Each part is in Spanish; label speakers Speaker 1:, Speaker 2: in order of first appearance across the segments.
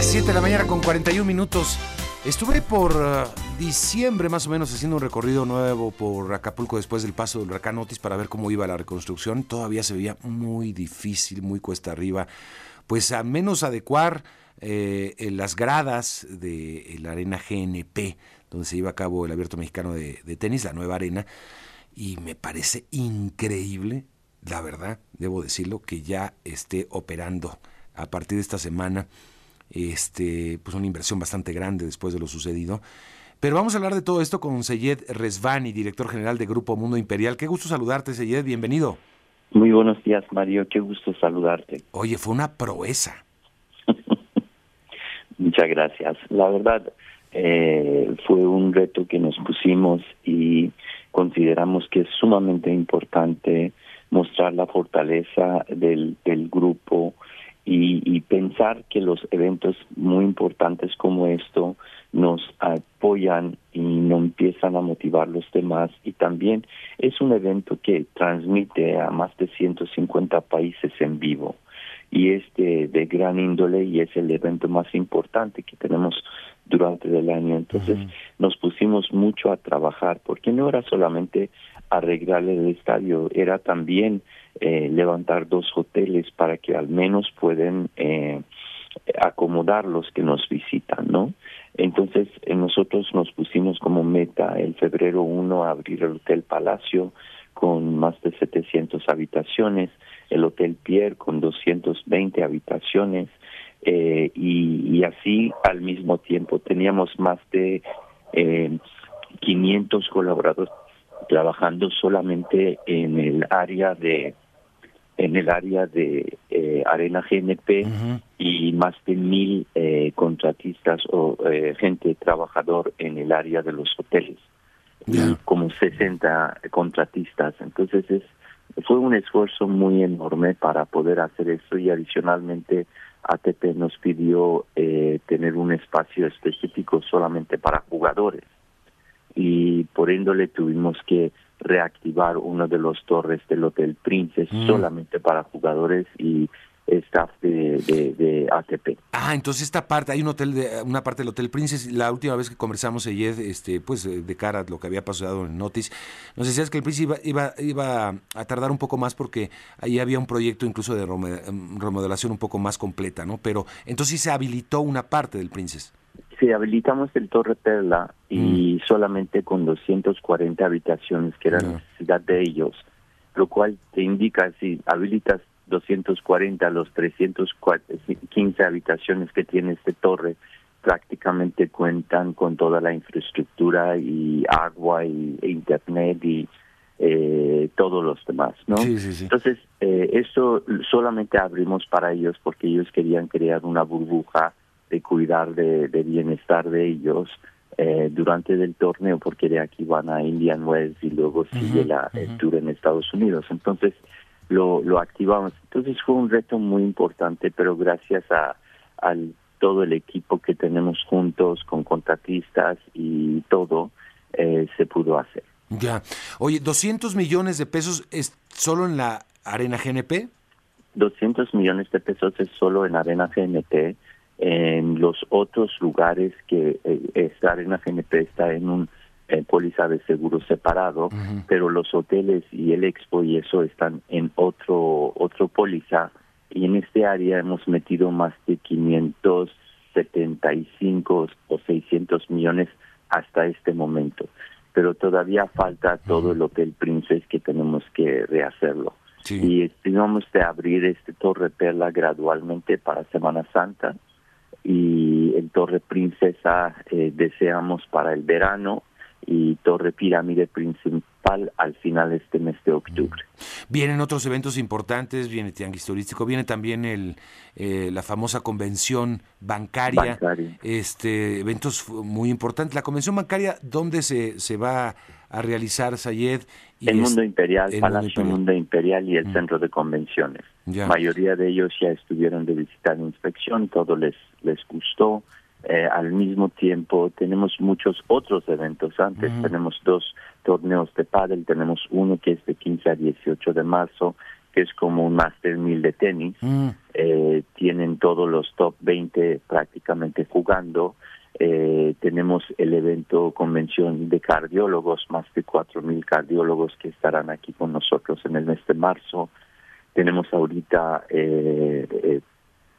Speaker 1: 7 de la mañana con 41 minutos. Estuve por uh, diciembre más o menos haciendo un recorrido nuevo por Acapulco después del paso del huracán Otis para ver cómo iba la reconstrucción. Todavía se veía muy difícil, muy cuesta arriba. Pues a menos adecuar eh, las gradas de la arena GNP, donde se lleva a cabo el abierto mexicano de tenis, la nueva arena. Y me parece increíble, la verdad, debo decirlo, que ya esté operando a partir de esta semana este, pues una inversión bastante grande después de lo sucedido. Pero vamos a hablar de todo esto con Seyed Resvani, director general de Grupo Mundo Imperial. Qué gusto saludarte, Seyed, bienvenido.
Speaker 2: Muy buenos días, Mario, qué gusto saludarte.
Speaker 1: Oye, fue una proeza.
Speaker 2: Muchas gracias. La verdad, eh, fue un reto que nos pusimos y consideramos que es sumamente importante mostrar la fortaleza del, del grupo, y, pensar que los eventos muy importantes como esto nos apoyan y nos empiezan a motivar los demás. Y también es un evento que transmite a más de 150 países en vivo. Y es de, gran índole y es el evento más importante que tenemos durante el año. Entonces nos pusimos mucho a trabajar porque no era solamente arreglar el estadio, era también eh, levantar dos hoteles para que al menos puedan eh, acomodar los que nos visitan, ¿no? Entonces eh, nosotros nos pusimos como meta el febrero 1 abrir el Hotel Palacio con más de 700 habitaciones, el Hotel Pierre con 220 habitaciones eh, y, y, así al mismo tiempo. Teníamos más de eh, 500 colaboradores trabajando solamente en el área de en el área de eh, Arena GNP y más de mil eh, contratistas o eh, gente trabajador en el área de los hoteles. Y como 60 contratistas. Entonces es fue un esfuerzo muy enorme para poder hacer eso y adicionalmente ATP nos pidió tener un espacio específico solamente para jugadores y por índole tuvimos que reactivar uno de los torres del Hotel Princess mm. solamente para jugadores y staff de, de, ATP.
Speaker 1: Ah, entonces esta parte, hay un hotel de, una parte del Hotel Princess, la última vez que conversamos ayer, este, pues de cara a lo que había pasado en Notis, nos decías que el Princess iba, iba, iba a tardar un poco más porque ahí había un proyecto incluso de remodelación un poco más completa, ¿no? Pero entonces se habilitó una parte del Princess.
Speaker 2: Sí, habilitamos el Torre Perla y mm. solamente con 240 habitaciones, que era la necesidad de ellos, lo cual te indica si habilitas 240, los 315 habitaciones que tiene este torre, prácticamente cuentan con toda la infraestructura y agua y e internet y eh, todos los demás, ¿no? Entonces, eh, esto solamente abrimos para ellos porque ellos querían crear una burbuja de cuidar de, bienestar de ellos eh, durante el torneo porque de aquí van a Indian Wells y luego sigue la, el tour en Estados Unidos. Entonces lo, lo activamos. Entonces fue un reto muy importante, pero gracias a, todo el equipo que tenemos juntos con contratistas y todo, eh, se pudo hacer.
Speaker 1: Ya. Oye, ¿200 millones de pesos es solo en la Arena GNP?
Speaker 2: 200 millones de pesos es solo en Arena GNP en los otros lugares que eh, esta arena GNP está en un eh, póliza de seguro separado, pero los hoteles y el expo y eso están en otro otro póliza. Y en este área hemos metido más de 575 o 600 millones hasta este momento, pero todavía falta todo el Hotel Princess que tenemos que rehacerlo. Y tenemos de abrir este Torre Perla gradualmente para Semana Santa. Y el Torre Princesa eh, deseamos para el verano y Torre Pirámide Principal al final de este mes de octubre.
Speaker 1: Vienen otros eventos importantes, viene Tianguis Turístico, viene también el, eh, la famosa convención bancaria, este eventos muy importantes. La convención bancaria, ¿dónde se, se va a realizar, Sayed?
Speaker 2: el Mundo Imperial, el Palacio Mundo Imperial, y el mm. Centro de Convenciones. La mayoría de ellos ya estuvieron de visitar inspección, todo les, les gustó. Eh, al mismo tiempo tenemos muchos otros eventos antes, tenemos dos torneos de pádel, tenemos uno que es de 15 a 18 de marzo, que es como un Master 1000 de tenis, mm. eh, tienen todos los top 20 prácticamente jugando. Eh, tenemos el evento convención de cardiólogos, más de 4.000 cardiólogos que estarán aquí con nosotros en el mes de marzo. Tenemos ahorita eh,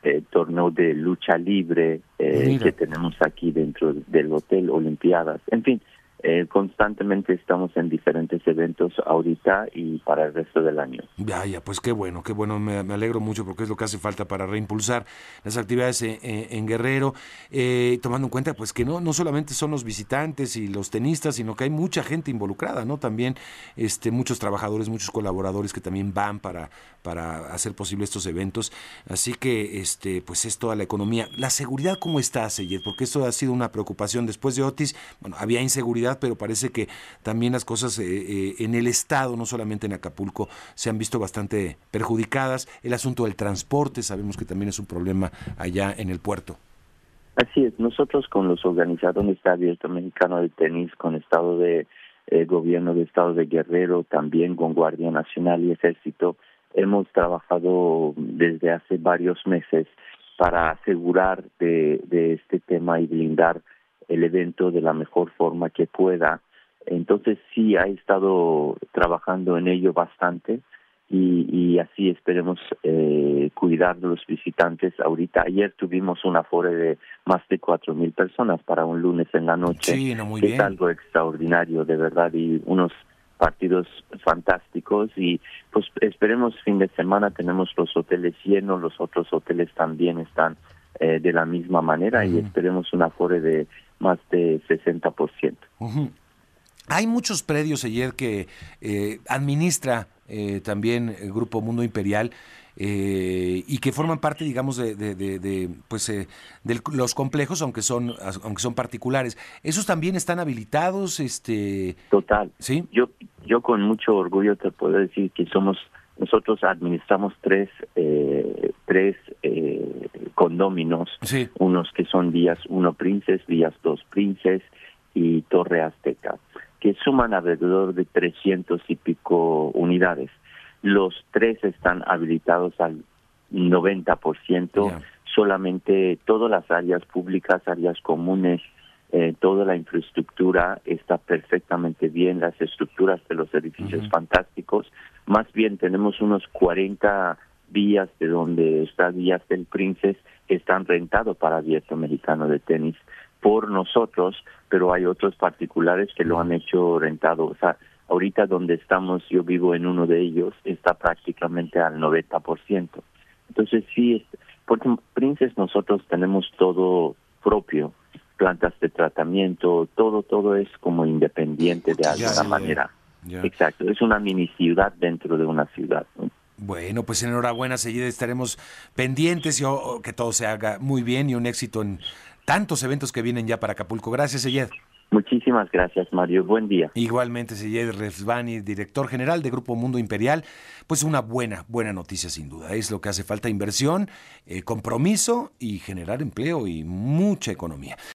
Speaker 2: eh, eh torneo de lucha libre que tenemos aquí dentro del Hotel Olimpiadas. En fin, eh, constantemente estamos en diferentes eventos ahorita y para el resto del año.
Speaker 1: Ya, ya, pues qué bueno, qué bueno, me, alegro mucho porque es lo que hace falta para reimpulsar las actividades en, Guerrero, eh, tomando en cuenta pues que no, no solamente son los visitantes y los tenistas, sino que hay mucha gente involucrada, ¿no? También este, muchos trabajadores, muchos colaboradores que también van para, para hacer posible estos eventos, así que este, pues es toda la economía. La seguridad, ¿cómo está, Seyed? Porque esto ha sido una preocupación después de Otis, bueno, había inseguridad pero parece que también las cosas eh, eh, en el Estado, no solamente en Acapulco, se han visto bastante perjudicadas. El asunto del transporte, sabemos que también es un problema allá en el puerto.
Speaker 2: Así es, nosotros con los organizadores está abierto mexicano de tenis, con Estado de eh, Gobierno de Estado de Guerrero, también con Guardia Nacional y Ejército, hemos trabajado desde hace varios meses para asegurar de, de este tema y blindar el evento de la mejor forma que pueda. Entonces sí ha estado trabajando en ello bastante y, así esperemos eh, cuidar de los visitantes. Ahorita ayer tuvimos un afore de más de cuatro mil personas para un lunes en la noche.
Speaker 1: Sí, muy es
Speaker 2: algo extraordinario de verdad y unos partidos fantásticos y pues esperemos fin de semana tenemos los hoteles llenos, los otros hoteles también están eh, de la misma manera y esperemos un afore de más de 60%.
Speaker 1: Hay muchos predios ayer que eh, administra eh, también el Grupo Mundo Imperial eh, y que forman parte, digamos, de, de, pues, de los complejos, aunque son aunque son particulares. ¿Esos también están habilitados? este
Speaker 2: Total.
Speaker 1: ¿Sí?
Speaker 2: Yo, yo con mucho orgullo te puedo decir que somos nosotros administramos tres tres condóminos, unos que son Vías 1 Princes, Vías 2 Princes y Torre Azteca, que suman alrededor de 300 y pico unidades. Los tres están habilitados al 90%, solamente todas las áreas públicas, áreas comunes, eh, toda la infraestructura está perfectamente bien, las estructuras de los edificios fantásticos. Más bien tenemos unos 40 vías de donde está Vías del Princes están rentados para abierto mexicano de tenis por nosotros, pero hay otros particulares que lo han hecho rentado. O sea, ahorita donde estamos, yo vivo en uno de ellos, está prácticamente al 90%. Entonces sí, porque Princes nosotros tenemos todo propio, plantas de tratamiento, todo, todo es como independiente de alguna manera. Exacto, es una mini ciudad dentro de una ciudad.
Speaker 1: Bueno, pues enhorabuena, seguida estaremos pendientes y que todo se haga muy bien y un éxito en tantos eventos que vienen ya para Acapulco. Gracias, Seyed.
Speaker 2: Muchísimas gracias, Mario. Buen día.
Speaker 1: Igualmente, Seyed Resvani, director general de Grupo Mundo Imperial. Pues una buena, buena noticia, sin duda. Es lo que hace falta: inversión, eh, compromiso y generar empleo y mucha economía.